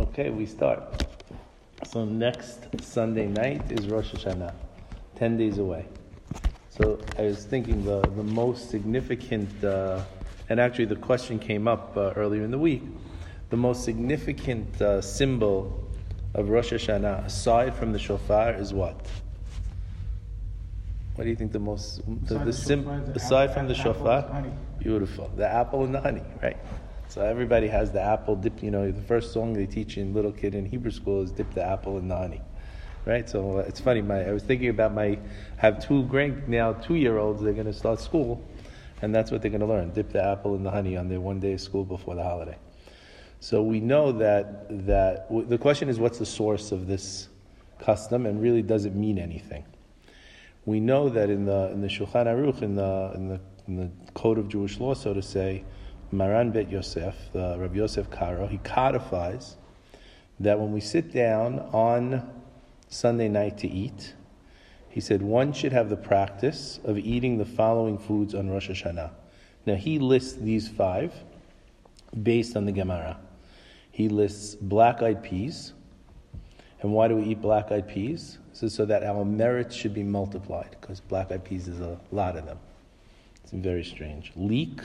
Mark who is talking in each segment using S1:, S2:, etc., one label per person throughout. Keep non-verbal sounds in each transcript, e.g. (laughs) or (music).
S1: Okay, we start. So next Sunday night is Rosh Hashanah, 10 days away. So I was thinking the, the most significant, uh, and actually the question came up uh, earlier in the week, the most significant uh, symbol of Rosh Hashanah, aside from the shofar, is what? What do you think the most, the, the,
S2: the
S1: sim,
S2: shofar, the
S1: aside
S2: apple-
S1: from the shofar? Beautiful. The apple and the honey, right? So everybody has the apple dip. You know, the first song they teach in little kid in Hebrew school is dip the apple in the honey, right? So uh, it's funny. My I was thinking about my have two grand now two year olds. They're going to start school, and that's what they're going to learn: dip the apple in the honey on their one day of school before the holiday. So we know that that w- the question is, what's the source of this custom, and really does it mean anything? we know that in the in the Shulchan Aruch in the in the in the code of Jewish law, so to say, Maran Bet Yosef, the Rabbi Yosef Karo, he codifies that when we sit down on Sunday night to eat, he said one should have the practice of eating the following foods on Rosh Hashanah. Now he lists these five based on the Gemara. He lists black-eyed peas. And why do we eat black-eyed peas? So, so that our merits should be multiplied, because black-eyed peas is a lot of them. It's very strange. Leek,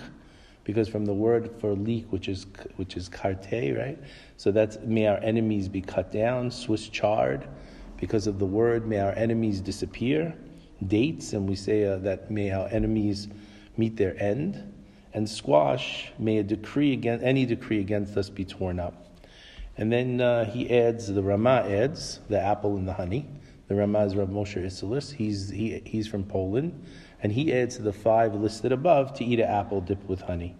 S1: because from the word for leek, which is which is carte, right? So that's may our enemies be cut down. Swiss chard, because of the word, may our enemies disappear. Dates, and we say uh, that may our enemies meet their end. And squash, may a decree against any decree against us be torn up. And then uh, he adds, the Rama adds, the apple and the honey. The Rama is Rav Moshe Isserles. He's, he, he's from Poland. And he adds to the five listed above to eat an apple dipped with honey.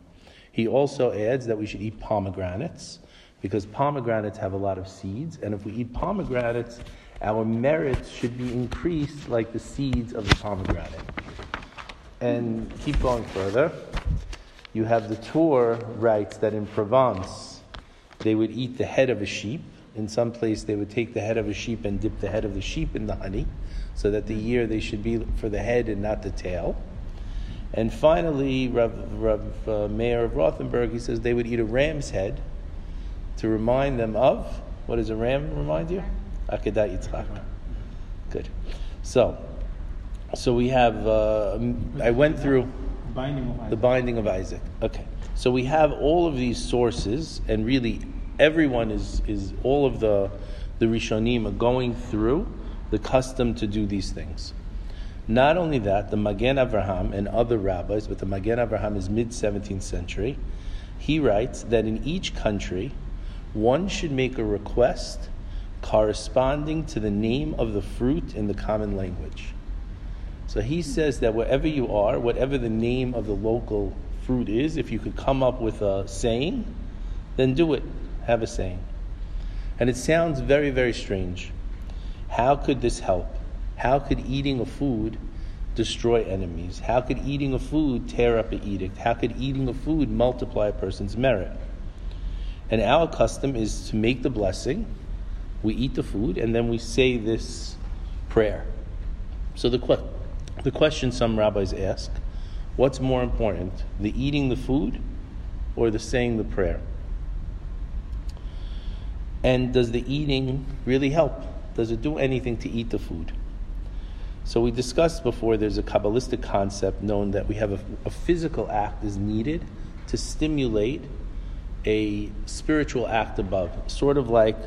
S1: He also adds that we should eat pomegranates because pomegranates have a lot of seeds. And if we eat pomegranates, our merits should be increased like the seeds of the pomegranate. And keep going further. You have the Tur writes that in Provence, they would eat the head of a sheep. In some place, they would take the head of a sheep and dip the head of the sheep in the honey, so that the year they should be for the head and not the tail. And finally, Rav, Rav uh, Meir of Rothenburg, he says they would eat a ram's head to remind them of what does a ram remind you? Akedat Yitzchak. Good. So, so we have. Uh, I went through
S2: Binding of
S1: the binding of Isaac. Okay. So we have all of these sources, and really everyone is, is all of the, the Rishonim are going through the custom to do these things. Not only that, the Magen Avraham and other rabbis, but the Magen Avraham is mid 17th century, he writes that in each country, one should make a request corresponding to the name of the fruit in the common language. So he says that wherever you are, whatever the name of the local fruit is, if you could come up with a saying, then do it. Have a saying. And it sounds very, very strange. How could this help? How could eating a food destroy enemies? How could eating a food tear up an edict? How could eating a food multiply a person's merit? And our custom is to make the blessing, we eat the food, and then we say this prayer. So the, que- the question some rabbis ask what's more important, the eating the food or the saying the prayer? And does the eating really help? Does it do anything to eat the food? So we discussed before there's a Kabbalistic concept known that we have a, a physical act is needed to stimulate a spiritual act above. Sort of like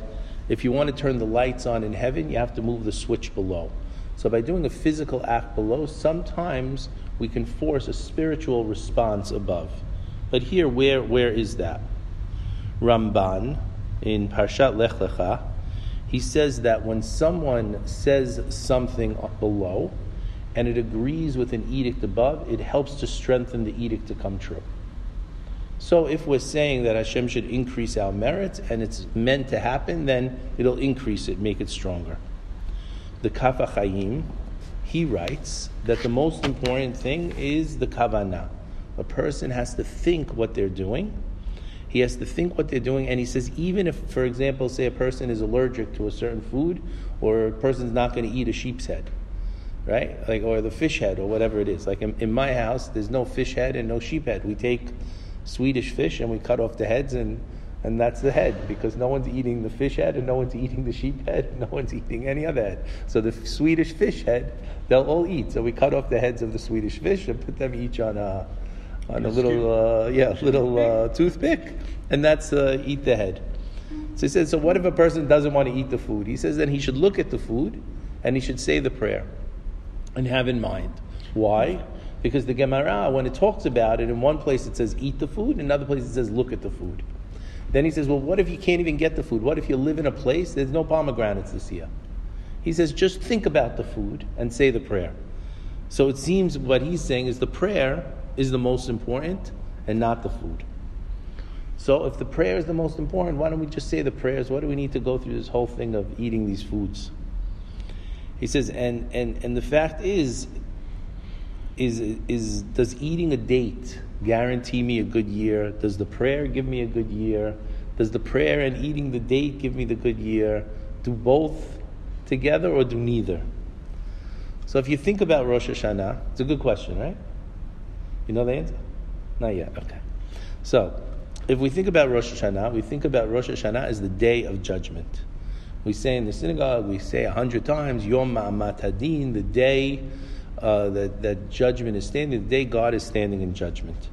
S1: if you want to turn the lights on in heaven, you have to move the switch below. So by doing a physical act below, sometimes we can force a spiritual response above. But here, where, where is that? Ramban in Parshat Lech Lecha, he says that when someone says something below and it agrees with an edict above, it helps to strengthen the edict to come true. So if we're saying that Hashem should increase our merits and it's meant to happen, then it'll increase it, make it stronger. The Kaf HaChaim, he writes that the most important thing is the kavanah. A person has to think what they're doing. He has to think what they're doing, and he says even if, for example, say a person is allergic to a certain food, or a person's not going to eat a sheep's head, right? Like or the fish head or whatever it is. Like in, in my house, there's no fish head and no sheep head. We take Swedish fish and we cut off the heads and And that's the head, because no one's eating the fish head and no one's eating the sheep head, (laughs) no one's eating any other head. So the Swedish fish head, they'll all eat. So we cut off the heads of the Swedish fish and put them each on a, on a little, uh, yeah, little uh, toothpick, and that's uh, eat the head. So he says, so what if a person doesn't want to eat the food? He says then he should look at the food and he should say the prayer and have in mind. Why? Because the Gemara, when it talks about it, in one place it says eat the food, in another place it says look at the food. Then he says, well, what if you can't even get the food? What if you live in a place there's no pomegranates this year? He says, just think about the food and say the prayer. So it seems what he's saying is the prayer is the most important and not the food. So if the prayer is the most important, why don't we just say the prayers? Why do we need to go through this whole thing of eating these foods? He says, and, and, and the fact is, is, is does eating a date guarantee me a good year? Does the prayer give me a good year? Does the prayer and eating the date give me the good year? Do both together or do neither? So if you think about Rosh Hashanah, it's a good question, right? You know the answer? Not yet. Okay. So if we think about Rosh Hashanah, we think about Rosh Hashanah as the day of judgment. We say in the synagogue, we say a hundred times, Yom Ma'amat the day uh, that, that judgment is standing, the day God is standing in judgment.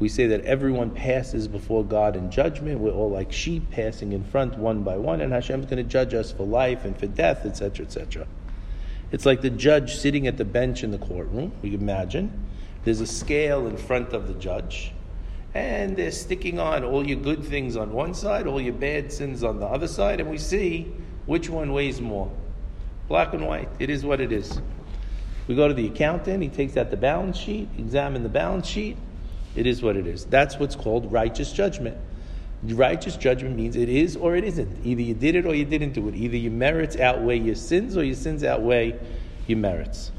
S1: We say that everyone passes before God in judgment. We're all like sheep passing in front one by one, and Hashem's going to judge us for life and for death, etc., etc. It's like the judge sitting at the bench in the courtroom. We imagine there's a scale in front of the judge, and they're sticking on all your good things on one side, all your bad sins on the other side, and we see which one weighs more. Black and white. It is what it is. We go to the accountant, he takes out the balance sheet, examine the balance sheet. It is what it is. That's what's called righteous judgment. Righteous judgment means it is or it isn't. Either you did it or you didn't do it. Either your merits outweigh your sins or your sins outweigh your merits.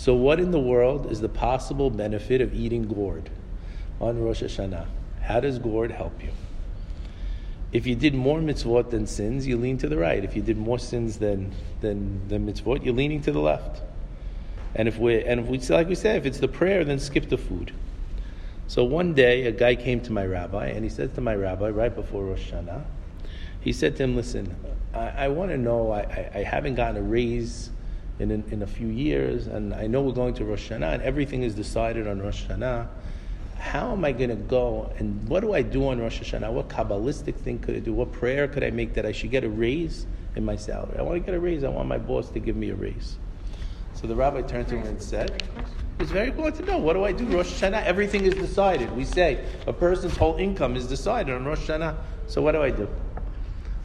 S1: So, what in the world is the possible benefit of eating gourd on Rosh Hashanah? How does gourd help you? if you did more mitzvot than sins, you lean to the right. If you did more sins than than, than mitzvot, you're leaning to the left. And if we and if we like we said, if it's the prayer, then skip the food. So one day, a guy came to my rabbi, and he said to my rabbi right before Rosh Hashanah, he said to him, "Listen, I, I want to know. I, I, I, haven't gotten a raise in, in, in a few years, and I know we're going to Rosh Hashanah, and everything is decided on Rosh Hashanah." how am I going to go and what do I do on Rosh Hashanah? What Kabbalistic thing could I do? What prayer could I make that I should get a raise in my salary? I want to get a raise. I want my boss to give me a raise. So the rabbi turned to him and said, It's very important to know. What do I do? Rosh Hashanah, everything is decided. We say a person's whole income is decided on Rosh Hashanah. So what do I do?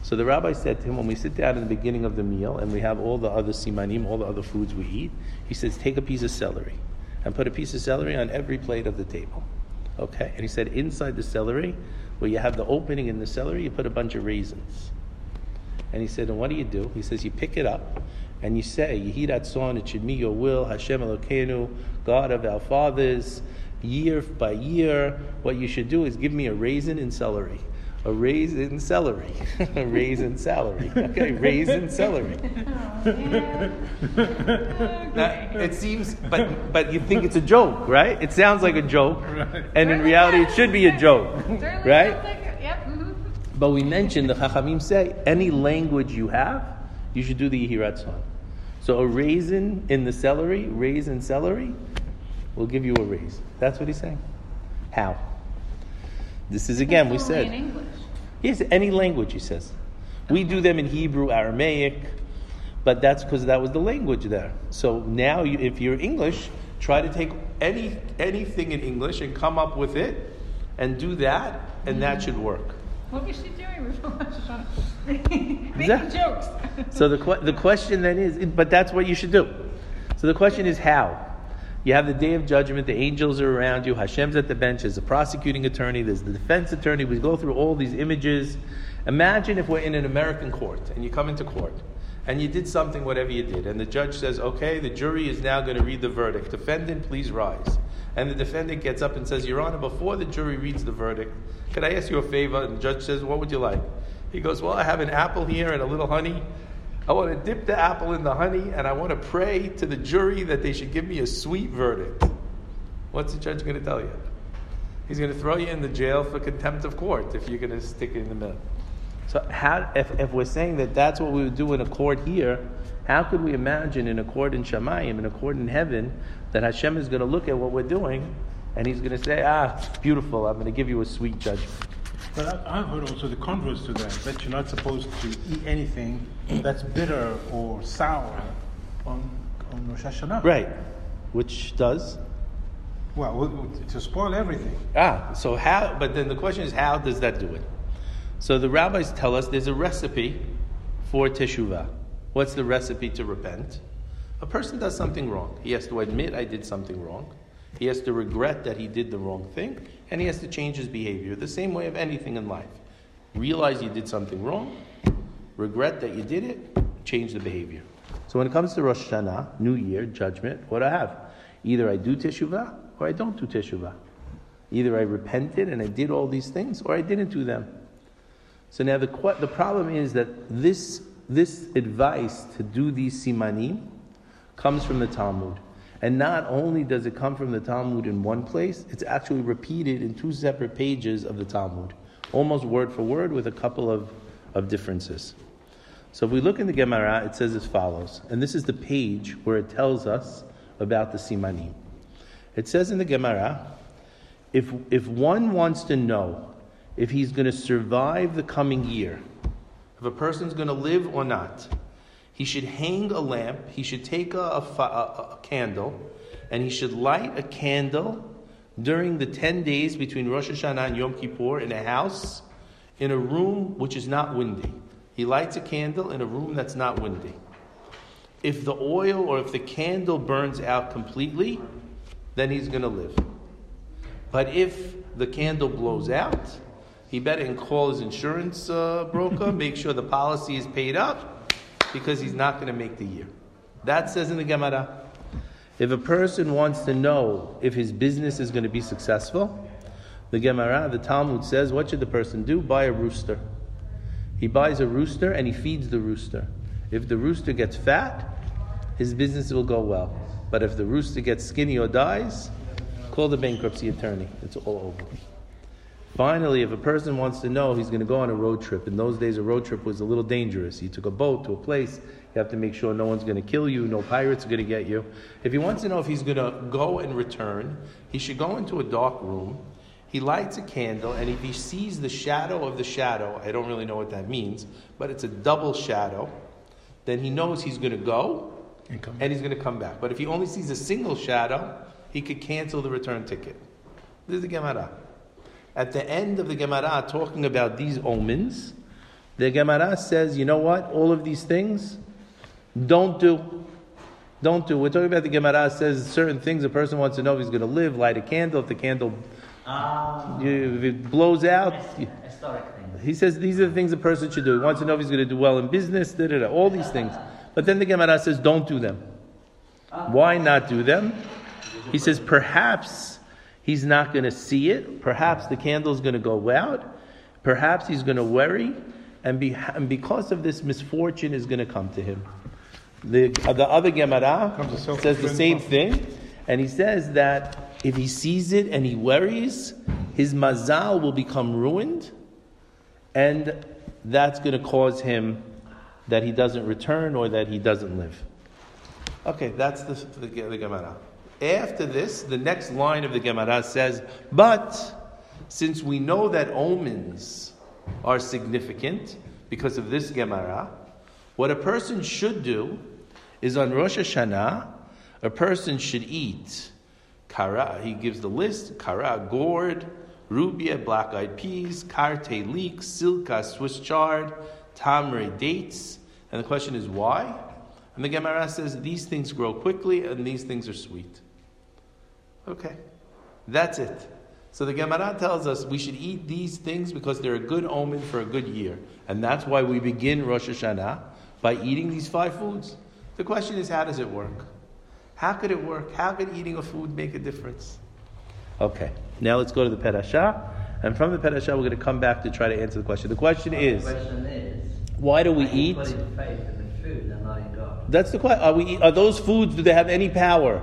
S1: So the rabbi said to him, when we sit down in the beginning of the meal and we have all the other simanim, all the other foods we eat, he says, take a piece of celery and put a piece of celery on every plate of the table. Okay, and he said inside the celery, where you have the opening in the celery, you put a bunch of raisins. And he said, and what do you do? He says, you pick it up and you say, Yehi Ratzon, it should be your will, Hashem Elokeinu, God of our fathers, year by year, what you should do is give me a raisin in celery a raise in celery, (laughs) a raise in salary. Okay, raise in celery. (laughs) now, it seems, but but you think it's a joke, right? It sounds like a joke, and in reality, it should be a joke, right? Mm-hmm. But we mentioned the Chachamim say any language you have, you should do the Yehi Ratzon. So a raisin in the celery, raisin celery, will give you a raise. That's what he's saying. How? This is again, we said. Yes, any language, he says. We do them in Hebrew, Aramaic, but that's because that was the language there. So now, you, if you're English, try to take any anything in English and come up with it, and do that, and that should work.
S2: What was she doing (laughs) before Making jokes.
S1: so the the question then is, but that's what you should do. So the question is how. You have the day of judgment, the angels are around you, Hashem's at the bench, there's the prosecuting attorney, there's the defense attorney. We go through all these images. Imagine if we're in an American court and you come into court and you did something, whatever you did, and the judge says, okay, the jury is now going to read the verdict. Defendant, please rise. And the defendant gets up and says, Your Honor, before the jury reads the verdict, can I ask you a favor? And the judge says, What would you like? He goes, Well, I have an apple here and a little honey. I want to dip the apple in the honey and I want to pray to the jury that they should give me a sweet verdict. What's the judge going to tell you? He's going to throw you in the jail for contempt of court if you're going to stick it in the middle. So, how, if, if we're saying that that's what we would do in a court here, how could we imagine in a court in Shemayim, in a court in heaven, that Hashem is going to look at what we're doing and He's going to say, Ah, beautiful, I'm going to give you a sweet judgment.
S3: But I- I've heard also the converse to that, that you're not supposed to eat anything that's bitter or sour on, on Rosh Hashanah.
S1: Right. Which does?
S3: Well, to spoil everything.
S1: Ah, so how, but then the question is, how does that do it? So the rabbis tell us there's a recipe for teshuvah. What's the recipe to repent? A person does something wrong. He has to admit, I did something wrong. He has to regret that he did the wrong thing, and he has to change his behavior. The same way of anything in life. Realize you did something wrong, regret that you did it, change the behavior. So when it comes to Rosh Hashanah, New Year, judgment, what do I have? Either I do teshuvah or I don't do teshuvah. Either I repented and I did all these things, or I didn't do them. So now the, the problem is that this, this advice to do these simanim comes from the Talmud. And not only does it come from the Talmud in one place, it's actually repeated in two separate pages of the Talmud, almost word for word with a couple of, of differences. So if we look in the Gemara, it says as follows, and this is the page where it tells us about the simanim. It says in the Gemara, if, if one wants to know if he's going to survive the coming year, if a person's going to live or not, he should hang a lamp, he should take a, a, a- candle, and he should light a candle during the 10 days between Rosh Hashanah and Yom Kippur in a house, in a room which is not windy. He lights a candle in a room that's not windy. If the oil or if the candle burns out completely, then he's going to live. But if the candle blows out, he better call his insurance uh, broker, make sure the policy is paid up, because he's not going to make the year. That says in the Gemara. If a person wants to know if his business is going to be successful, the Gemara, the Talmud says, what should the person do? Buy a rooster. He buys a rooster and he feeds the rooster. If the rooster gets fat, his business will go well. But if the rooster gets skinny or dies, call the bankruptcy attorney. It's all over. Finally, if a person wants to know he's going to go on a road trip, in those days a road trip was a little dangerous. You took a boat to a place, you have to make sure no one's going to kill you, no pirates are going to get you. If he wants to know if he's going to go and return, he should go into a dark room. He lights a candle, and if he sees the shadow of the shadow, I don't really know what that means, but it's a double shadow, then he knows he's going to go
S3: And come
S1: and he's going to come back. But if he only sees a single shadow, he could cancel the return ticket. This is the Gemara. At the end of the Gemara, talking about these omens, the Gemara says, you know what? All of these things, don't do. Don't do. We're talking about the Gemara says certain things a person wants to know if he's going to live, light a candle. If the candle,
S4: Ah,
S1: you, if it blows out,
S4: historic things.
S1: he says these are the things a person should do. He wants to know if he's going to do well in business, da, da, da, all these things. But then the Gemara says, don't do them. Why not do them? He says, perhaps he's not going to see it. Perhaps the candle's going to go out. Perhaps he's going to worry. And, be, and because of this, misfortune is going to come to him. The, the other Gemara
S3: Comes a self-
S1: says the same thing. And he says that if he sees it and he worries, his mazal will become ruined. And that's going to cause him that he doesn't return or that he doesn't live. Okay, that's the, the, the Gemara. After this, the next line of the Gemara says, But since we know that omens are significant because of this Gemara, what a person should do is on Rosh Hashanah, a person should eat kara, he gives the list, kara, gourd, rubia, black eyed peas, karte leek, silka, Swiss chard, tamre, dates. And the question is why? And the Gemara says these things grow quickly and these things are sweet. Okay, that's it. So the Gemara tells us we should eat these things because they're a good omen for a good year. And that's why we begin Rosh Hashanah by eating these five foods. The question is, how does it work? How could it work? How could eating a food make a difference? Okay, now let's go to the Perashah. And from the Perashah, we're going to come back to try to answer the question. The question is,
S4: The question is,
S1: why do we eat?
S4: putting faith in the food and not in God?
S1: That's the question. Are, we, are those foods, do they have any power?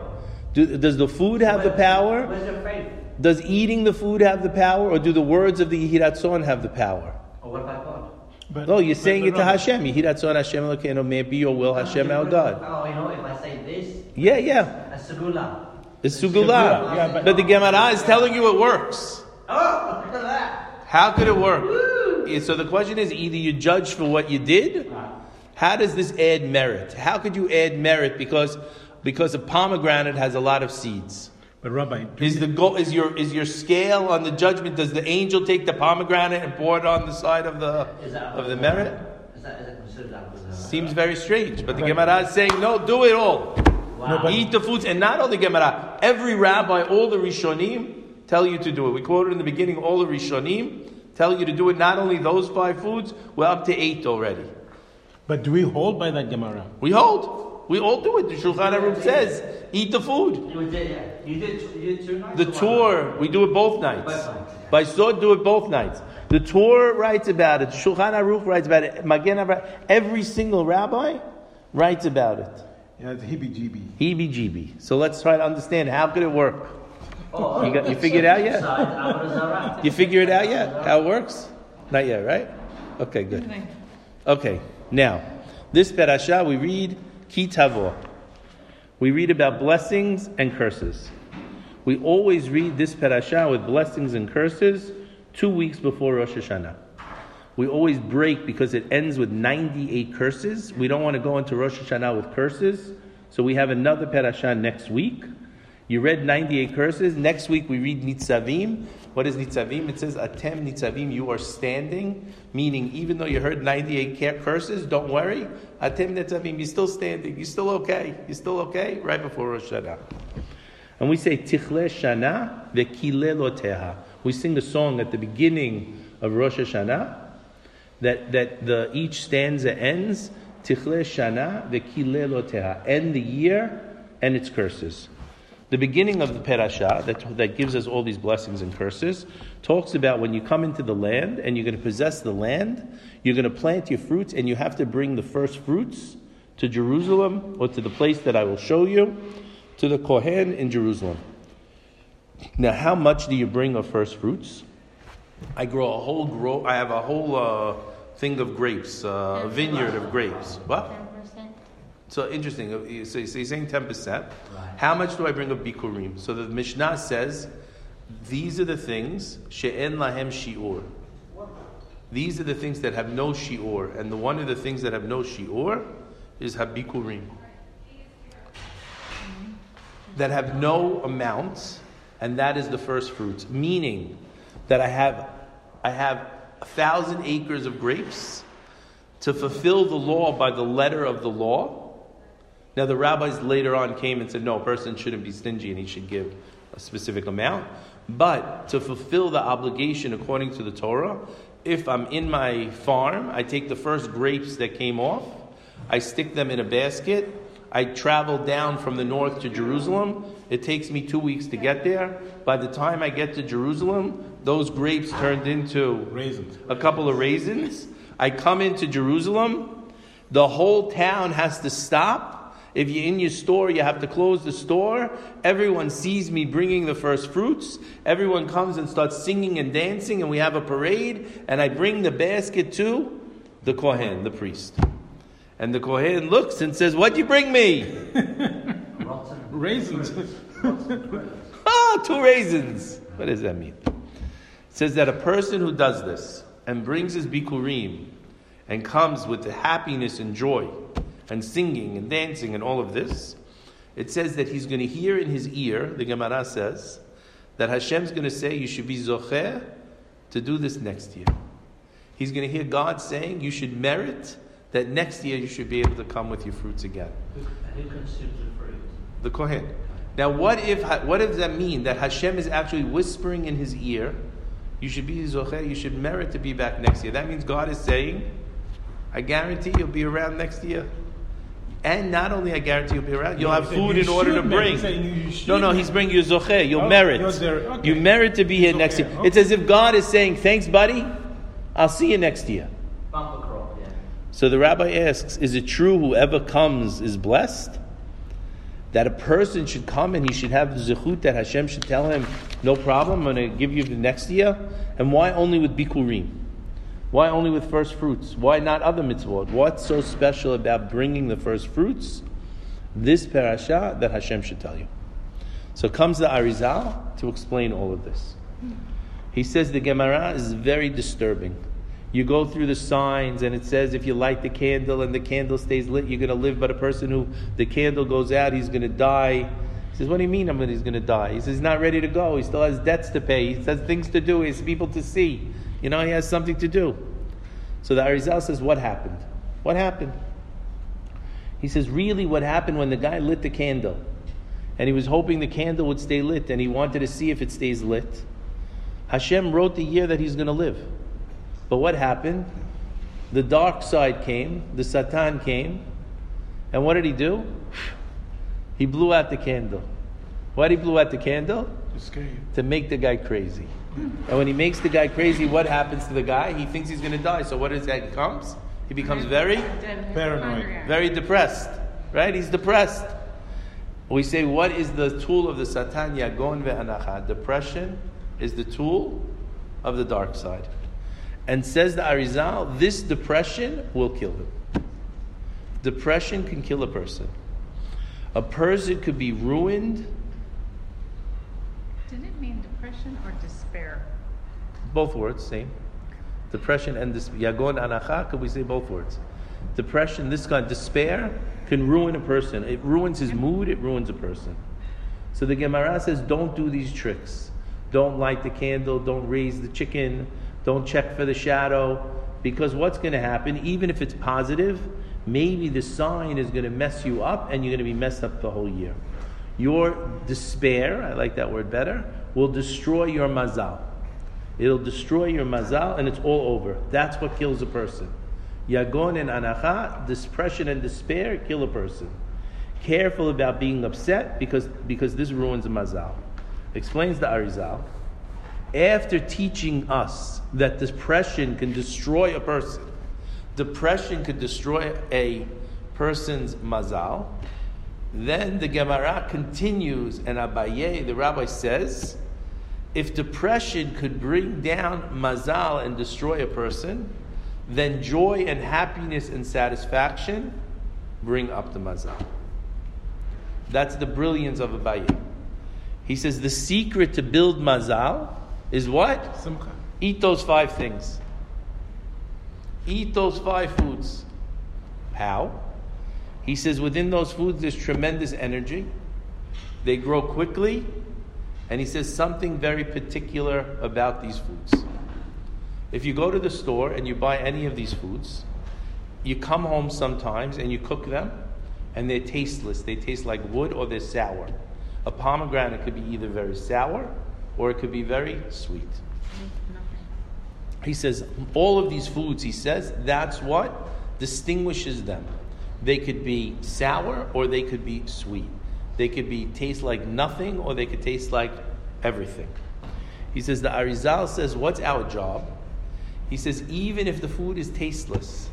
S1: Do, does the food have the power?
S4: Where's your faith?
S1: Does eating the food have the power, or do the words of the Yehiratzon have the power?
S4: Or what about God?
S3: But,
S1: No, you're
S3: but-
S1: saying
S3: but
S1: it to
S3: Rabbi,
S1: Hashem. Yehiratzon Hashem Elokeinu, may it be your will, Hashem our God.
S4: Oh, you know, if I say this,
S1: Yeah, yeah.
S4: a segula.
S1: It's
S3: Segula,
S1: Sugula.
S3: yeah, but-
S1: But the Gemara is telling you it works.
S4: Oh, look at that.
S1: How could it work? Yeah, So the question is either you judge for what you did. How does this add merit? How could you add merit because because a pomegranate has a lot of seeds?
S3: But Rabbi,
S1: Is the goal is your is your scale on the judgment? Does the angel take the pomegranate and pour it on the side of the of the merit?
S4: Is that, is that?
S1: Seems very strange, but the Gemara is saying no, do it all.
S4: Wow.
S3: but-
S1: Eat the foods, and not only Gemara. Every rabbi, all the Rishonim tell you to do it. We quoted in the beginning, all the Rishonim tell you to do it. Not only those five foods, we're up to eight already.
S3: But do we hold by that Gemara?
S1: We hold. We all do it. The Shulchan Aruch says, eat the food.
S4: You did, yeah. You did, you did two nights?
S1: The
S4: or one
S1: tour, we do it both nights.
S4: Both nights, yeah.
S1: By Sod, do it both nights. The Tur writes about it. Shulchan Aruch writes about it. Magen Avraham, every single rabbi writes about it.
S3: Yeah, it's heebie-jeebie.
S1: Heebie-jeebie. So let's try to understand how could it work.
S4: Oh,
S1: You got- you figured it out yet?
S4: Side,
S1: You figure it out yet? How it works? Not yet, right? Okay, good. Okay, now, this parasha we read Kitavo. We read about blessings and curses. We always read this parasha with blessings and curses two weeks before Rosh Hashanah. We always break because it ends with 98 curses. We don't want to go into Rosh Hashanah with curses. So we have another parasha next week. You read 98 curses. Next week we read Nitzavim. What is Nitzavim? It says, Atem Nitzavim, you are standing. Meaning, even though you heard 98 curses, don't worry. Atem Nitzavim, you're still standing. You're still okay. You're still okay right before Rosh Hashanah. And we say Tichle Shana vekileloteha. We sing a song at the beginning of Rosh Hashanah that, that the each stanza ends Tichle Shana vekileloteha. End the year and its curses. The beginning of the parasha that, that gives us all these blessings and curses talks about when you come into the land and you're going to possess the land, you're going to plant your fruits and you have to bring the first fruits to Jerusalem or to the place that I will show you, to the Kohen in Jerusalem. Now, how much do you bring of first fruits? I grow a whole grow. I have a whole uh, thing of grapes, uh, a vineyard of grapes. What? So interesting. So, you're saying ten percent. How much do I bring of bikurim? So the Mishnah says, these are the things she'en lahem shiur. These are the things that have no shiur, and the one of the things that have no shiur is habikurim. That have no amount, and that is the first fruits. Meaning that I have, I have a thousand acres of grapes to fulfill the law by the letter of the law. Now, the rabbis later on came and said, no, a person shouldn't be stingy and he should give a specific amount. But to fulfill the obligation according to the Torah, if I'm in my farm, I take the first grapes that came off, I stick them in a basket, I travel down from the north to Jerusalem. It takes me two weeks to get there. By the time I get to Jerusalem, those grapes turned into
S3: Raisins.
S1: a couple of raisins. I come into Jerusalem. The whole town has to stop. If you're in your store, you have to close the store. Everyone sees me bringing the first fruits. Everyone comes and starts singing and dancing, and we have a parade. And I bring the basket to the Kohen, the priest. And the Kohen looks and says, What'd you bring me? (laughs)
S3: Raisins. (laughs)
S1: Ah, two raisins. What does that mean? It says that a person who does this and brings his bikurim and comes with the happiness and joy and singing and dancing and all of this, it says that he's going to hear in his ear, the Gemara says, that Hashem's going to say, You should be zocher to do this next year. He's going to hear God saying, You should merit that next year you should be able to come with your fruits again
S4: Who, consumes the fruit?
S1: the Kohen. Now, what if what does that mean? That Hashem is actually whispering in his ear, "You should be zocher. You should merit to be back next year." That means God is saying, "I guarantee you'll be around next year." And not only I guarantee you'll be around, you'll
S3: No,
S1: have food in order to bring.
S3: He's saying you should
S1: No, no, he's bringing you zocher. You'll
S3: Oh,
S1: merit.
S3: you're. Okay.
S1: You merit to be here
S3: Zocher,
S1: next year.
S3: okay.
S1: It's as if God is saying, "Thanks, buddy. I'll see you next year."
S4: Bumper yeah.
S1: So the rabbi asks, Is it true whoever comes is blessed? that a person should come and he should have the zechut that Hashem should tell him, no problem, I'm going to give you the next year? And why only with bikurim? Why only with first fruits? Why not other mitzvot? What's so special about bringing the first fruits? This parasha that Hashem should tell you. So comes the Arizal to explain all of this. He says the Gemara is very disturbing. You go through the signs and it says if you light the candle and the candle stays lit, you're going to live. But a person who the candle goes out, he's going to die. He says, What do you mean I'm gonna, he's going to die? He says, He's not ready to go. He still has debts to pay. He has things to do. He has people to see. You know, he has something to do. So the Arizal says, What happened? What happened? He says, Really, what happened when the guy lit the candle and he was hoping the candle would stay lit and he wanted to see if it stays lit? Hashem wrote the year that he's going to live. But what happened? The dark side came, the Satan came, and what did he do? He blew out the candle. Why did he blow out the candle? To make the guy crazy. And when he makes the guy crazy, what happens to the guy? He thinks he's going to die. So what is that? He becomes? He becomes very,
S3: Paranoid.
S1: very depressed. Right? He's depressed. We say, what is the tool of the Satan? Yagon ve'anacha. Depression is the tool of the dark side. And says the Arizal, this depression will kill him. Depression can kill a person. A person could be ruined,
S2: Did it mean depression or despair?
S1: Both words, same. Depression and this yagon anacha, could we say both words? Depression, this kind despair can ruin a person. It ruins his mood, it ruins a person. So the Gemara says, don't do these tricks. Don't light the candle, don't raise the chicken, don't check for the shadow. Because what's going to happen, even if it's positive, maybe the sign is going to mess you up and you're going to be messed up the whole year. Your despair, I like that word better, will destroy your mazal. It'll destroy your mazal and it's all over. That's what kills a person. Yagon and anacha, depression and despair kill a person. Careful about being upset because, because this ruins a mazal. Explains the Arizal. After teaching us that depression can destroy a person, depression could destroy a person's mazal, then the Gemara continues, and Abaye, the rabbi says, if depression could bring down mazal and destroy a person, then joy and happiness and satisfaction bring up the mazal. That's the brilliance of Abaye. He says the secret to build mazal is what?
S3: Simcha.
S1: Eat those five things. Eat those five foods. How? He says within those foods there's tremendous energy. They grow quickly. And he says something very particular about these foods. If you go to the store and you buy any of these foods, you come home sometimes and you cook them, and they're tasteless. They taste like wood or they're sour. A pomegranate could be either very sour or it could be very sweet. He says, all of these foods, he says, that's what distinguishes them. They could be sour or they could be sweet. They could be taste like nothing or they could taste like everything. He says, the Arizal says, what's our job? He says, even if the food is tasteless,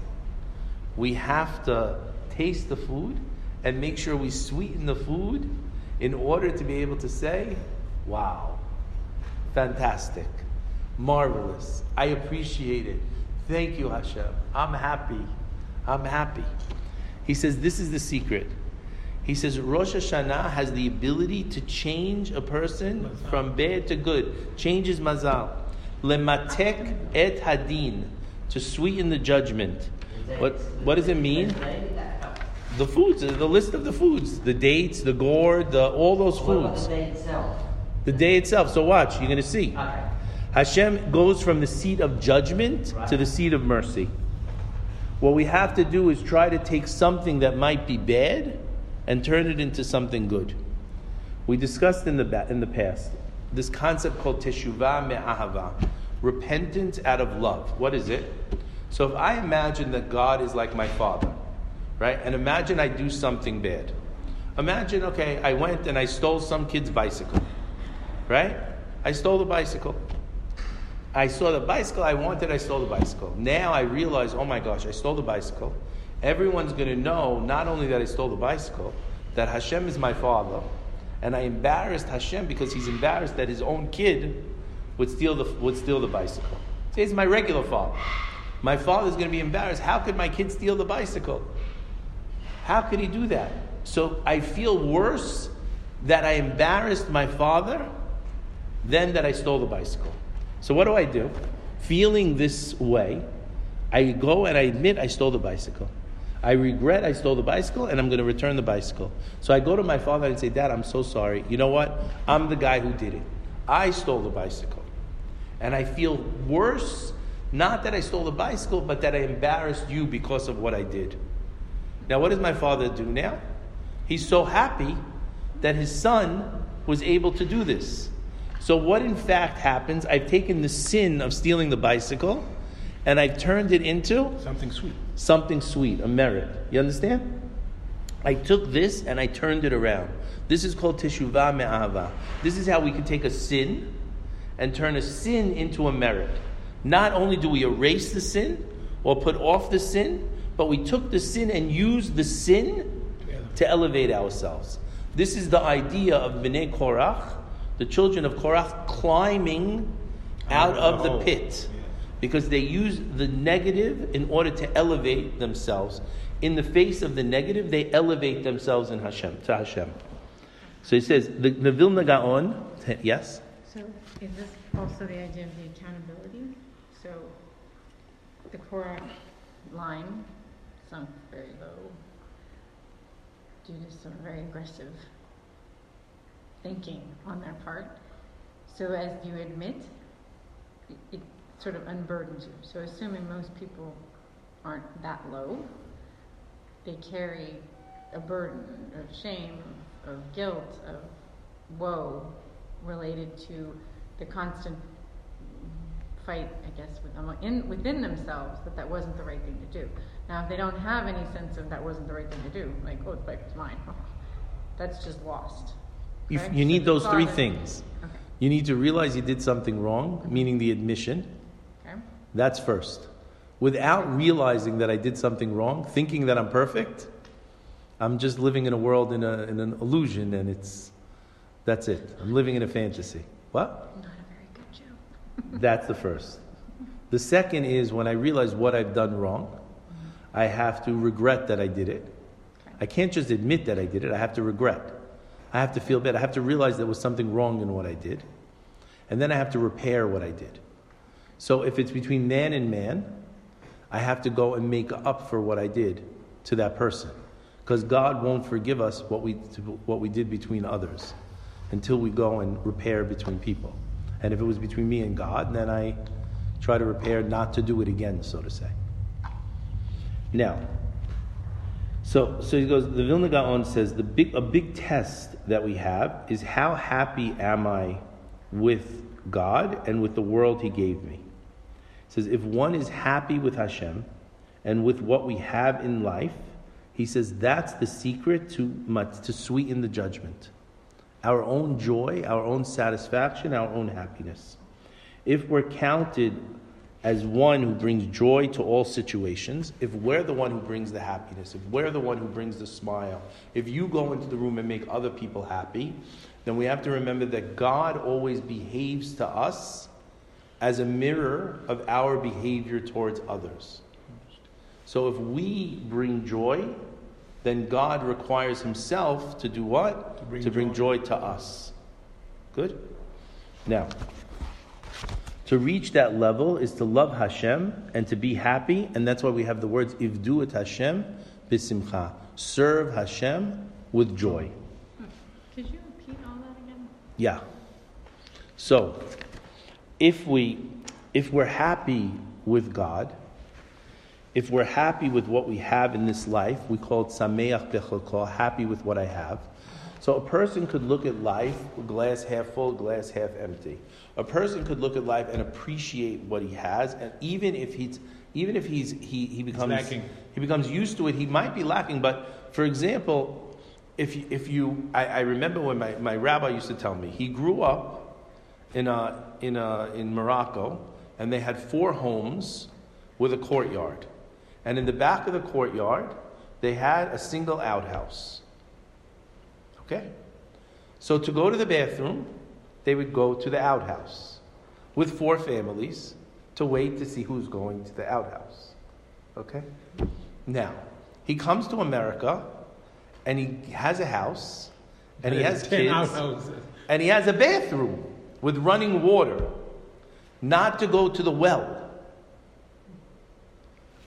S1: we have to taste the food and make sure we sweeten the food in order to be able to say, wow, fantastic, marvelous, I appreciate it. Thank you, Hashem. I'm happy. I'm happy. He says, this is the secret. He says, Rosh Hashanah has the ability to change a person from bad to good, changes mazal. Lematek et hadin, to sweeten the judgment. What, what does it mean? The foods, the list of the foods, the dates, the gourd, the, all those foods.
S4: the day itself?
S1: The day itself. So watch, you're going to see.
S4: Okay.
S1: Hashem goes from the seat of judgment to the seat of mercy. What we have to do is try to take something that might be bad and turn it into something good. We discussed in the, in the past this concept called teshuvah me'ahava, repentance out of love. What is it? So if I imagine that God is like my father, right? And imagine I do something bad. Imagine, okay, I went and I stole some kid's bicycle, right? I stole the bicycle. I saw the bicycle I wanted, I stole the bicycle. Now I realize, oh my gosh, I stole the bicycle. Everyone's going to know not only that I stole the bicycle, that Hashem is my father, and I embarrassed Hashem because he's embarrassed that his own kid would steal the, would steal the bicycle. Say, he's my regular father. My father's going to be embarrassed. How could my kid steal the bicycle? How could he do that? So I feel worse that I embarrassed my father than that I stole the bicycle. So what do I do? Feeling this way, I go and I admit I stole the bicycle. I regret I stole the bicycle and I'm going to return the bicycle. So I go to my father and say, Dad, I'm so sorry. You know what? I'm the guy who did it. I stole the bicycle. And I feel worse, not that I stole the bicycle, but that I embarrassed you because of what I did. Now, what does my father do now? He's so happy that his son was able to do this. So, what in fact happens? I've taken the sin of stealing the bicycle and I've turned it into
S3: Something sweet.
S1: something sweet, a merit. You understand? I took this and I turned it around. This is called teshuvah me'ahava. This is how we can take a sin and turn a sin into a merit. Not only do we erase the sin or put off the sin, but we took the sin and used the sin to elevate ourselves. This is the idea of Bnei Korach, the children of Korach, climbing out of the oh. pit because they use the negative in order to elevate themselves. In the face of the negative, they elevate themselves in Hashem to Hashem. So he says the, the Vilna Gaon. Yes.
S2: So is this also the idea of the accountability? So the Korah line sunk very low due to some very aggressive thinking on their part. So as you admit, it, it sort of unburdens you. So assuming most people aren't that low, they carry a burden of shame, of guilt, of woe related to the constant fight, I guess, with them, in, within themselves that that wasn't the right thing to do. Now, if they don't have any sense of that wasn't the right thing to do, like, oh, the bike was mine, (laughs) that's just lost.
S1: You, you need
S2: the
S1: those three things.
S2: Okay,
S1: You need to realize you did something wrong, mm-hmm. meaning the admission.
S2: okay.
S1: That's first. Without realizing that I did something wrong, thinking that I'm perfect, I'm just living in a world in, a, in an illusion, and it's that's it. I'm living in a fantasy. What?
S2: Not a very good joke. (laughs)
S1: That's the first. The second is when I realize what I've done wrong, mm-hmm. I have to regret that I did it. I can't just admit that I did it, I have to regret. I have to feel bad. I have to realize there was something wrong in what I did. And then I have to repair what I did. So if it's between man and man, I have to go and make up for what I did to that person. Because God won't forgive us what we, what we did between others until we go and repair between people. And if it was between me and God, then I try to repair not to do it again, so to say. Now, so, so he goes, the Vilna Gaon says the big, a big test that we have is how happy am I with God and with the world He gave me. He says, if one is happy with Hashem and with what we have in life, he says that's the secret to, to sweeten the judgment. Our own joy, our own satisfaction, our own happiness. If we're counted as one who brings joy to all situations, if we're the one who brings the happiness, if we're the one who brings the smile, if you go into the room and make other people happy, then we have to remember that God always behaves to us as a mirror of our behavior towards others. So if we bring joy, then God requires Himself to do what?
S3: To bring
S1: to bring joy to us. Good? Now, to reach that level is to love Hashem and to be happy, and that's why we have the words Ivdu et Hashem bisimcha. Serve Hashem with joy.
S2: Could you repeat all that again?
S1: Yeah. So, if we if we're happy with God, if we're happy with what we have in this life, we call it sameach bechalko, happy with what I have. So a person could look at life, glass half full, glass half empty. A person could look at life and appreciate what he has, and even if he's even if he's he, he becomes he becomes used to it, he might be lacking. But for example, if you, if you I, I remember when my, my rabbi used to tell me he grew up in a, in a, in Morocco, and they had four homes with a courtyard, and in the back of the courtyard they had a single outhouse. Okay? So to go to the bathroom, they would go to the outhouse with four families to wait to see who's going to the outhouse. Okay? Now, he comes to America and he has a house and he has kids
S3: outhouses.
S1: and he has a bathroom with running water, not to go to the well.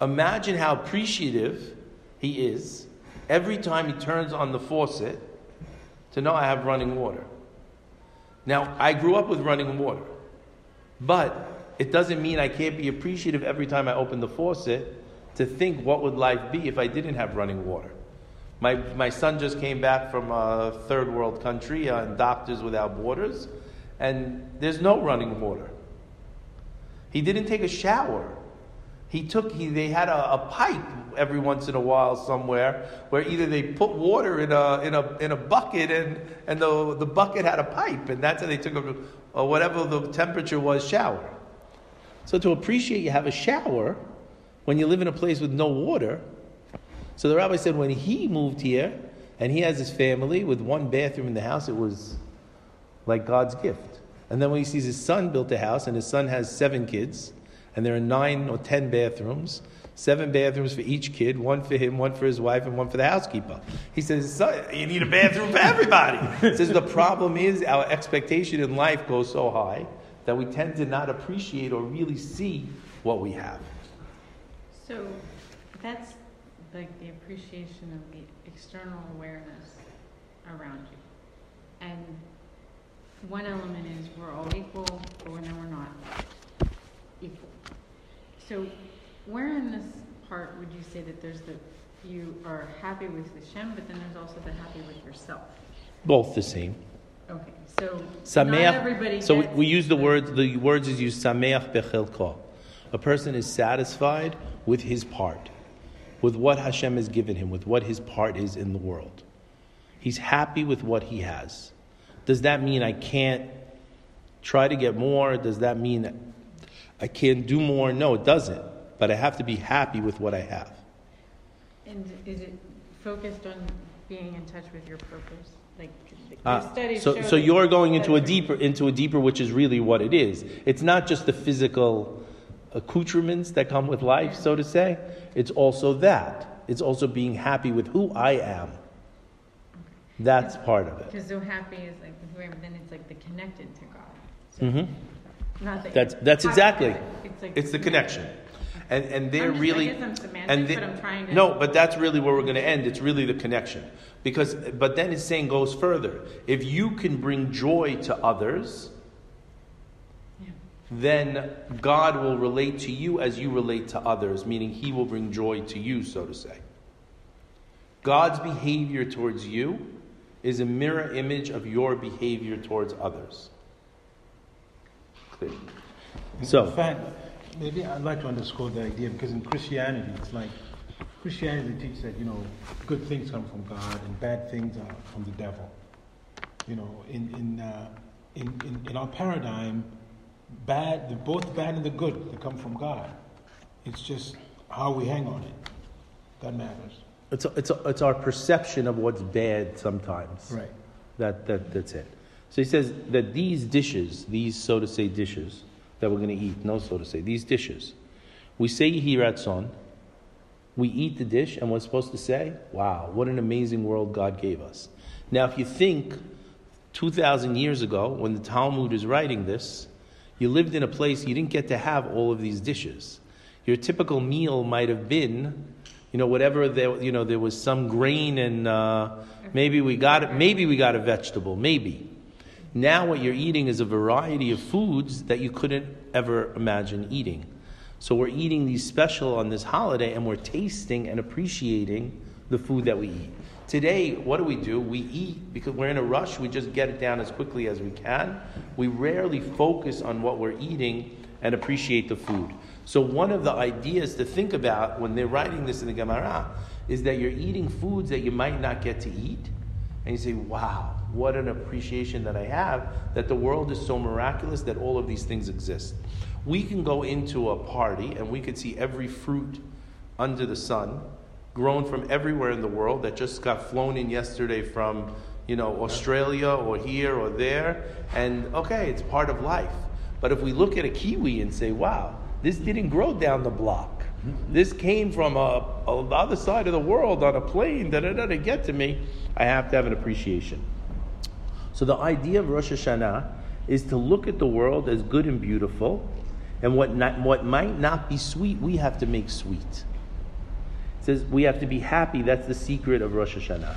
S1: Imagine how appreciative he is every time he turns on the faucet to know I have running water. Now, I grew up with running water, but it doesn't mean I can't be appreciative every time I open the faucet to think what would life be if I didn't have running water. My, my son just came back from a third world country uh, Doctors Without Borders, and there's no running water. He didn't take a shower. He took, he, they had a, a pipe every once in a while somewhere where either they put water in a, in a, in a bucket and, and the, the bucket had a pipe, and that's how they took a, a whatever the temperature was shower. So to appreciate you have a shower when you live in a place with no water. So the rabbi said when he moved here and he has his family with one bathroom in the house, it was like God's gift. And then when he sees his son built a house and his son has seven kids and there are nine or ten bathrooms, seven bathrooms for each kid, one for him, one for his wife, and one for the housekeeper. He says, you need a bathroom for everybody. He says the problem is our expectation in life goes so high that we tend to not appreciate or really see what we have.
S2: So that's like the appreciation of the external awareness around you. And one element is we're all equal, but no, we're not equal. So where in this part would you say that there's the you are happy with Hashem, but then there's also the happy with yourself?
S1: Both the same.
S2: Okay, so not everybody
S1: Sameach. So we, use the words. The words is used. Sameach bechelko. A person is satisfied with his part, with what Hashem has given him, with what his part is in the world. He's happy with what he has. Does that mean I can't try to get more? Does that mean I can't do more? No, it doesn't. But I have to be happy with what I have.
S2: And is it focused on being in touch with your purpose? Like the
S1: Ah, so, so you're going into a deeper, into a deeper, which is really what it is. It's not just the physical accoutrements that come with life, so to say. It's also that. It's also being happy with who I am. That's part of it.
S2: Because so happy is like with whoever, then it's like the connected to God. So
S1: hmm
S2: not that
S1: That's that's exactly.
S2: It's like
S1: It's the connection, and and they're
S2: I'm just- I
S1: really.
S2: guess I'm semantic,
S1: and they-
S2: but I'm trying to-
S1: No, but that's really where we're going to end. It's really the connection, because but then it's saying goes further. If you can bring joy to others,
S2: Yeah.
S1: then God will relate to you as you relate to others, meaning He will bring joy to you, so to say. God's behavior towards you is a mirror image of your behavior towards others. Clear. So-
S3: in fact, maybe I'd like to underscore the idea because in Christianity, it's like Christianity teaches that you know good things come from God and bad things are from the devil. You know, in in uh, in, in, in our paradigm, bad, the, both the bad and the good, they come from God. It's just how we hang on it that matters.
S1: It's, it's, it's our perception of what's bad sometimes.
S3: Right.
S1: That, that, that's it. So he says that these dishes, these so to say dishes that we're going to eat, no so to say, these dishes, we say Yehi Ratzon, we eat the dish, and we're supposed to say, wow, what an amazing world God gave us. Now, if you think 2,000 years ago, when the Talmud is writing this, you lived in a place you didn't get to have all of these dishes. Your typical meal might have been, you know, whatever there, you know, there was some grain and uh, maybe we got maybe we got a vegetable, maybe. Now what you're eating is a variety of foods that you couldn't ever imagine eating. So we're eating these special on this holiday and we're tasting and appreciating the food that we eat. Today, what do we do? We eat because we're in a rush, we just get it down as quickly as we can. We rarely focus on what we're eating and appreciate the food. So, one of the ideas to think about when they're writing this in the Gemara is that you're eating foods that you might not get to eat, and you say, Wow, what an appreciation that I have that the world is so miraculous that all of these things exist. We can go into a party and we could see every fruit under the sun grown from everywhere in the world that just got flown in yesterday from you know, Australia or here or there, and okay, it's part of life. But if we look at a kiwi and say, wow, this didn't grow down the block. This came from a, a, the other side of the world on a plane da, da, da, to get to me. I have to have an appreciation. So the idea of Rosh Hashanah is to look at the world as good and beautiful, and what, not, what might not be sweet, we have to make sweet. It says we have to be happy. That's the secret of Rosh Hashanah.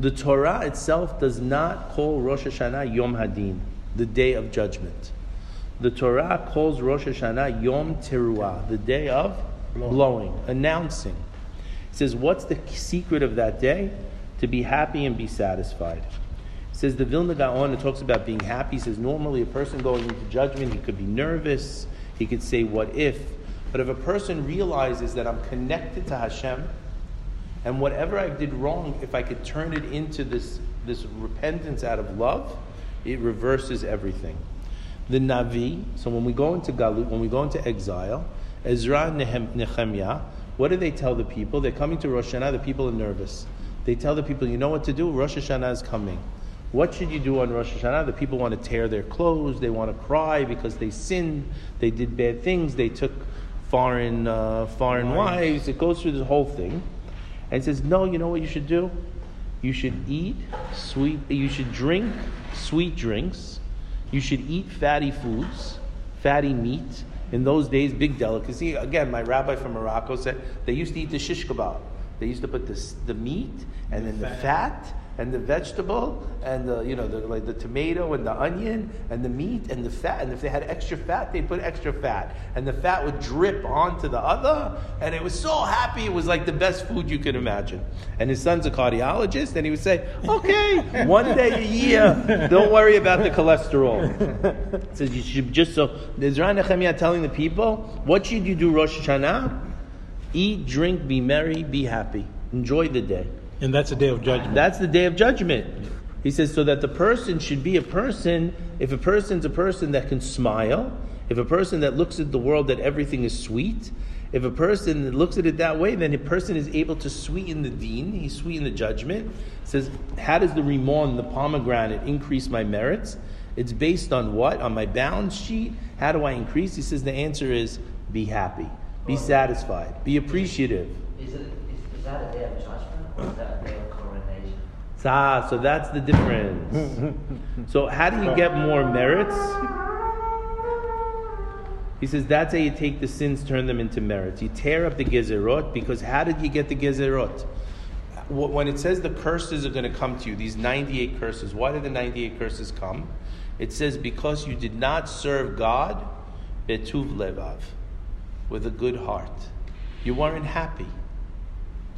S1: The Torah itself does not call Rosh Hashanah Yom Hadin, the day of judgment. The Torah calls Rosh Hashanah Yom Teruah, the day of blowing, announcing. It says, what's the secret of that day? To be happy and be satisfied. It says the Vilna Gaon, it talks about being happy. He says normally a person going into judgment, he could be nervous, he could say, what if? But if a person realizes that I'm connected to Hashem, and whatever I did wrong, if I could turn it into this, this repentance out of love, it reverses everything. The Navi, so when we go into Galut, when we go into exile, Ezra Nehemiah, what do they tell the people? They're coming to Rosh Hashanah, the people are nervous. They tell the people, you know what to do? Rosh Hashanah is coming. What should you do on Rosh Hashanah? The people want to tear their clothes, they want to cry because they sinned, they did bad things, they took foreign, uh, foreign wives. It goes through this whole thing. And it says, no, you know what you should do? You should eat sweet, you should drink sweet drinks, you should eat fatty foods, fatty meat. In those days, big delicacy. Again, my rabbi from Morocco said they used to eat the shish kebab. They used to put the, the meat and then the fat and the vegetable and the you know the, like the tomato and the onion and the meat and the fat. And if they had extra fat they'd put extra fat. And the fat would drip onto the other and it was so happy. It was like the best food you could imagine. And his son's a cardiologist. And he would say okay one day a year don't worry about the cholesterol. Says you should just so Ezra Nehemiah telling the people what should you do Rosh Hashanah? Eat drink be merry be happy. Enjoy the day
S3: And that's the day of judgment.
S1: that's the day of judgment. He says, so that the person should be a person, if a person's a person that can smile, if a person that looks at the world that everything is sweet, if a person that looks at it that way, then a person is able to sweeten the deen, he sweeten the judgment. says, how does the rimon, the pomegranate, increase my merits? It's based on what? On my balance sheet? How do I increase? He says the answer is be happy, be satisfied, be appreciative.
S4: Is, it, is, is that a day of judgment
S1: Ah, so that's the difference. (laughs) so how do you get more merits? He says that's how you take the sins, turn them into merits. You tear up the gezerot because how did you get the gezerot? When it says the curses are going to come to you, these 98 curses, why did the 98 curses come? It says because you did not serve God betuv levav, with a good heart. You weren't happy.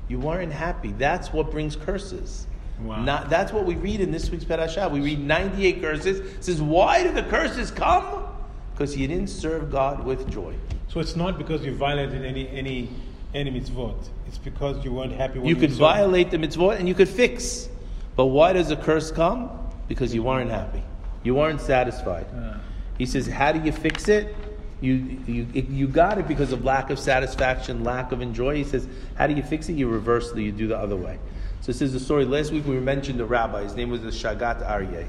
S1: You weren't happy. That's what brings curses.
S3: Wow.
S1: Not, that's what we read in this week's Parashah. We read 98 curses. It says, why do the curses come? Because you didn't serve God with joy.
S3: So it's not because you violated any any any mitzvot. It's because you weren't happy. When
S1: You could violate the mitzvot and you could fix. But why does the curse come? Because you weren't happy. You weren't satisfied.
S3: Ah.
S1: He says, how do you fix it? You, you, you got it because of lack of satisfaction, lack of enjoy. He says, how do you fix it? You reverse it, you do the other way. So this is the story. Last week we mentioned the rabbi. His name was the Shaagat Aryeh.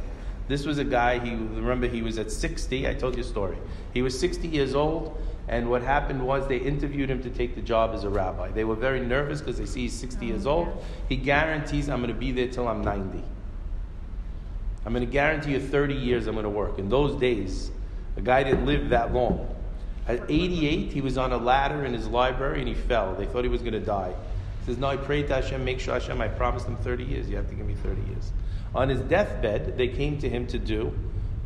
S1: This was a guy, he remember he was at 60. I told you a story. He was 60 years old, and what happened was they interviewed him to take the job as a rabbi. They were very nervous because they see he's 60 years old. He guarantees, I'm going to be there till I'm 90. I'm going to guarantee you 30 years I'm going to work. In those days, a guy didn't live that long. At 88, he was on a ladder in his library and he fell. They thought he was going to die. He says, No, I prayed to Hashem, make sure Hashem, I promised him 30 years. You have to give me 30 years. On his deathbed, they came to him to do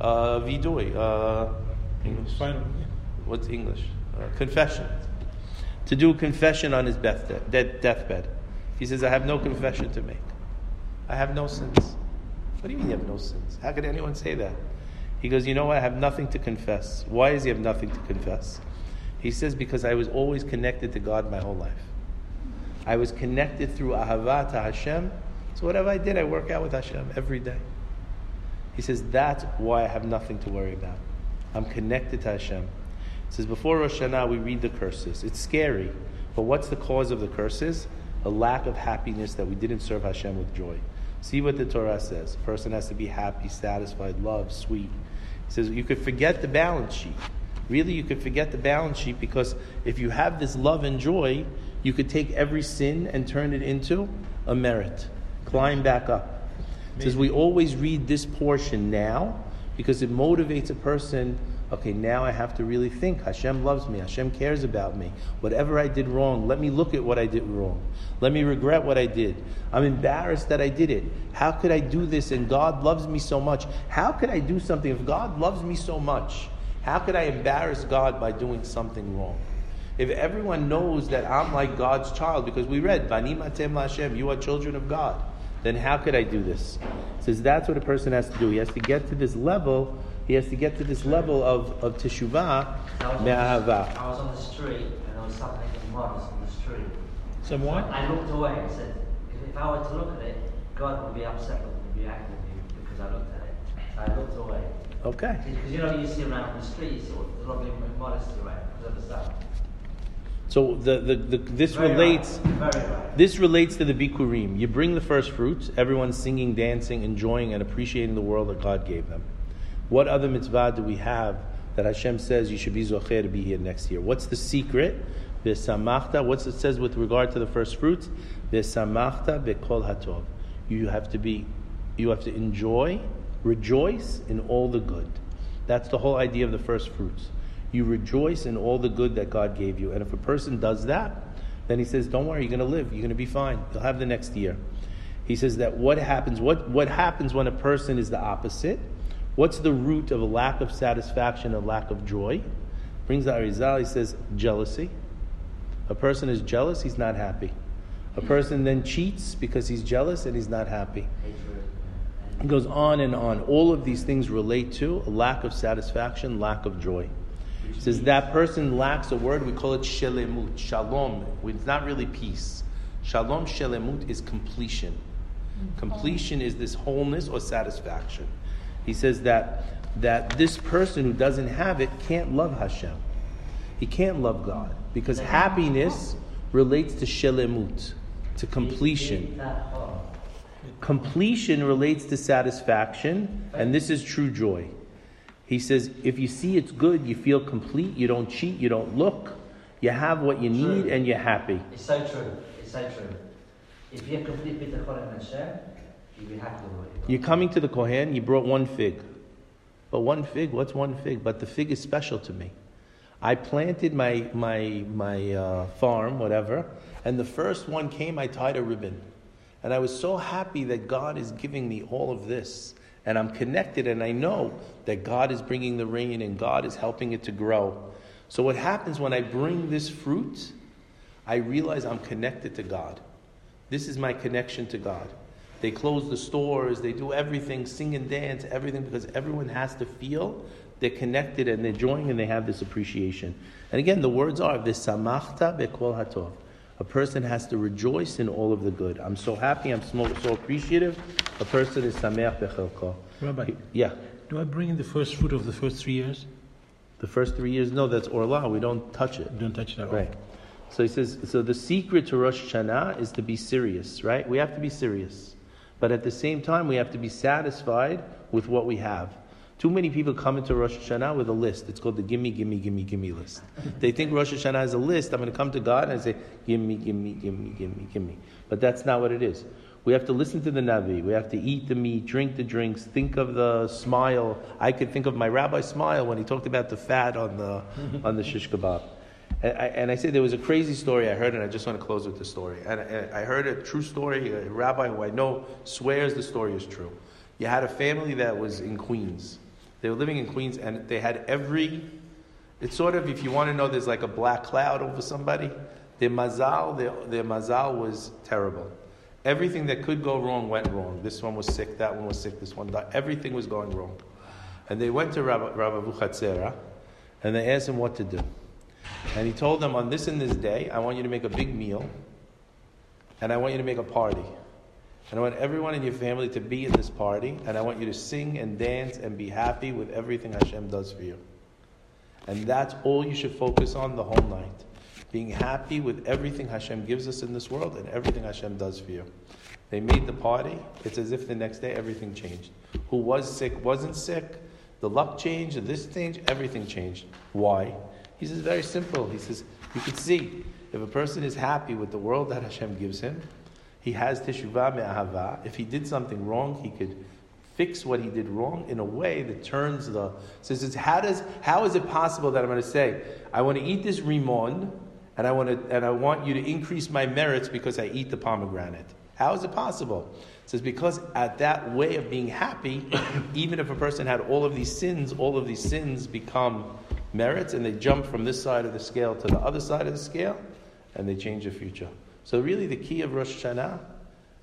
S1: uh, vidui, uh, English.
S3: Final,
S1: What's English? Uh, confession. To do a confession on his death dead, deathbed. He says, I have no confession to make. I have no sins. What do you mean you have no sins? How could anyone say that? He goes, You know what? I have nothing to confess. Why does he have nothing to confess? He says, Because I was always connected to God my whole life. I was connected through ahava to Hashem. So whatever I did, I work out with Hashem every day. He says, That's why I have nothing to worry about. I'm connected to Hashem. He says, Before Rosh Hashanah, we read the curses. It's scary. But what's the cause of the curses? A lack of happiness that we didn't serve Hashem with joy. See what the Torah says. A person has to be happy, satisfied, loved, sweet. Says you could forget the balance sheet. Really, you could forget the balance sheet because if you have this love and joy, you could take every sin and turn it into a merit. Climb back up. It says we always read this portion now because it motivates a person. Okay, now I have to really think. Hashem loves me. Hashem cares about me. Whatever I did wrong, let me look at what I did wrong. Let me regret what I did. I'm embarrassed that I did it. How could I do this and God loves me so much? How could I do something if God loves me so much? How could I embarrass God by doing something wrong? If everyone knows that I'm like God's child, because we read, Banim Atem Hashem, you are children of God, then how could I do this? It says that's what a person has to do. He has to get to this level, he has to get to this level of, of teshuvah,
S4: I was, on
S1: me'ahava.
S4: the, I was on the street and there was something modest on the street.
S3: Some what?
S4: I looked away and said, if I were to look at it, God would be upset with me, would be angry with me because I looked at it. So I looked away.
S1: Okay.
S4: Because you know, you see around the streets, there's a lot of modesty around because of the stuff.
S1: So the, the, the, this
S4: Very
S1: relates.
S4: Right. Very right.
S1: This relates to the Bikurim. You bring the first fruits, everyone's singing, dancing, enjoying, and appreciating the world that God gave them. What other mitzvah do we have that Hashem says you should be zocher to be here next year? What's the secret? V'samachta. What's it says with regard to the first fruits? V'samachta be'kol hatov. You have to be, you have to enjoy, rejoice in all the good. That's the whole idea of the first fruits. You rejoice in all the good that God gave you. And if a person does that, then he says, Don't worry, you're going to live. You're going to be fine. You'll have the next year. He says that what happens, what, what happens when a person is the opposite? What's the root of a lack of satisfaction, a lack of joy? Brings the Arizal, he says, jealousy. A person is jealous, he's not happy. A person then cheats because he's jealous and he's not happy. It goes on and on. All of these things relate to a lack of satisfaction, lack of joy. It says that person lacks a word, we call it shelemut, shalom. It's not really peace. Shalom shelemut is completion. Completion is this wholeness or satisfaction. He says that that this person who doesn't have it can't love Hashem. He can't love God because happiness relates to shelemut, to completion. Completion relates to satisfaction, and this is true joy. He says, if you see it's good, you feel complete, you don't cheat, you don't look, you have what you need, and you're happy.
S4: It's so true. It's so true. If you have complete bitachon and Hashem,
S1: You're coming to the Kohen, you brought one fig. But one fig, what's one fig? But the fig is special to me. I planted my, my, my uh, farm, whatever, and the first one came, I tied a ribbon. And I was so happy that God is giving me all of this. And I'm connected, and I know that God is bringing the rain and God is helping it to grow. So, what happens when I bring this fruit? I realize I'm connected to God. This is my connection to God. They close the stores, they do everything, sing and dance, everything, because everyone has to feel they're connected and they're joining and they have this appreciation. And again, the words are v'samachta be'kol hatov. A person has to rejoice in all of the good. I'm so happy, I'm so, so appreciative. A person is sameach bechelko.
S3: Rabbi,
S1: Yeah.
S3: do I bring in the first fruit of the first three years?
S1: The first three years, no, that's orla. We don't touch it.
S3: Don't touch it at
S1: Right. So he says, so the secret to Rosh Hashanah is to be serious, right? We have to be serious. But at the same time, we have to be satisfied with what we have. Too many people come into Rosh Hashanah with a list. It's called the gimme, gimme, gimme, gimme list. They think Rosh Hashanah is a list. I'm going to come to God and say, gimme, gimme, gimme, gimme, gimme. But that's not what it is. We have to listen to the Navi. We have to eat the meat, drink the drinks, think of the smile. I could think of my rabbi's smile when he talked about the fat on the, on the shish kebab. And I, and I said there was a crazy story I heard, and I just want to close with the story. And I, I heard a true story. A rabbi who I know swears the story is true. You had a family that was in Queens. They were living in Queens, and they had every. It's sort of if you want to know, there's like a black cloud over somebody. Their mazal, their, their mazal was terrible. Everything that could go wrong went wrong. This one was sick, that one was sick, this one died. Everything was going wrong. And they went to Rabbi, Rabbi Abuchatzera, and they asked him what to do. And he told them, on this and this day, I want you to make a big meal, and I want you to make a party. And I want everyone in your family to be in this party, and I want you to sing and dance and be happy with everything Hashem does for you. And that's all you should focus on the whole night. Being happy with everything Hashem gives us in this world and everything Hashem does for you. They made the party. It's as if the next day everything changed. Who was sick wasn't sick. The luck changed, this changed, everything changed. Why? He says, very simple. He says, you could see if a person is happy with the world that Hashem gives him, he has teshuvah me'ahava. If he did something wrong, he could fix what he did wrong in a way that turns the. So says, how does how is it possible that I'm going to say I want to eat this rimon and I want to and I want you to increase my merits because I eat the pomegranate? How is it possible? It says because at that way of being happy, (coughs) even if a person had all of these sins, all of these sins become merits and they jump from this side of the scale to the other side of the scale and they change the future. So really the key of Rosh Hashanah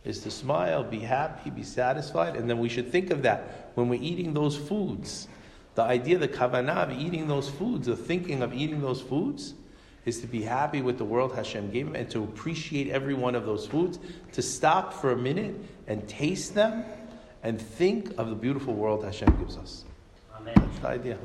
S1: is to smile, be happy, be satisfied, and then we should think of that when we're eating those foods. The idea, the kavanah of eating those foods, the thinking of eating those foods, is to be happy with the world Hashem gave him and to appreciate every one of those foods, to stop for a minute and taste them and think of the beautiful world Hashem gives us.
S4: Amen.
S1: That's the idea.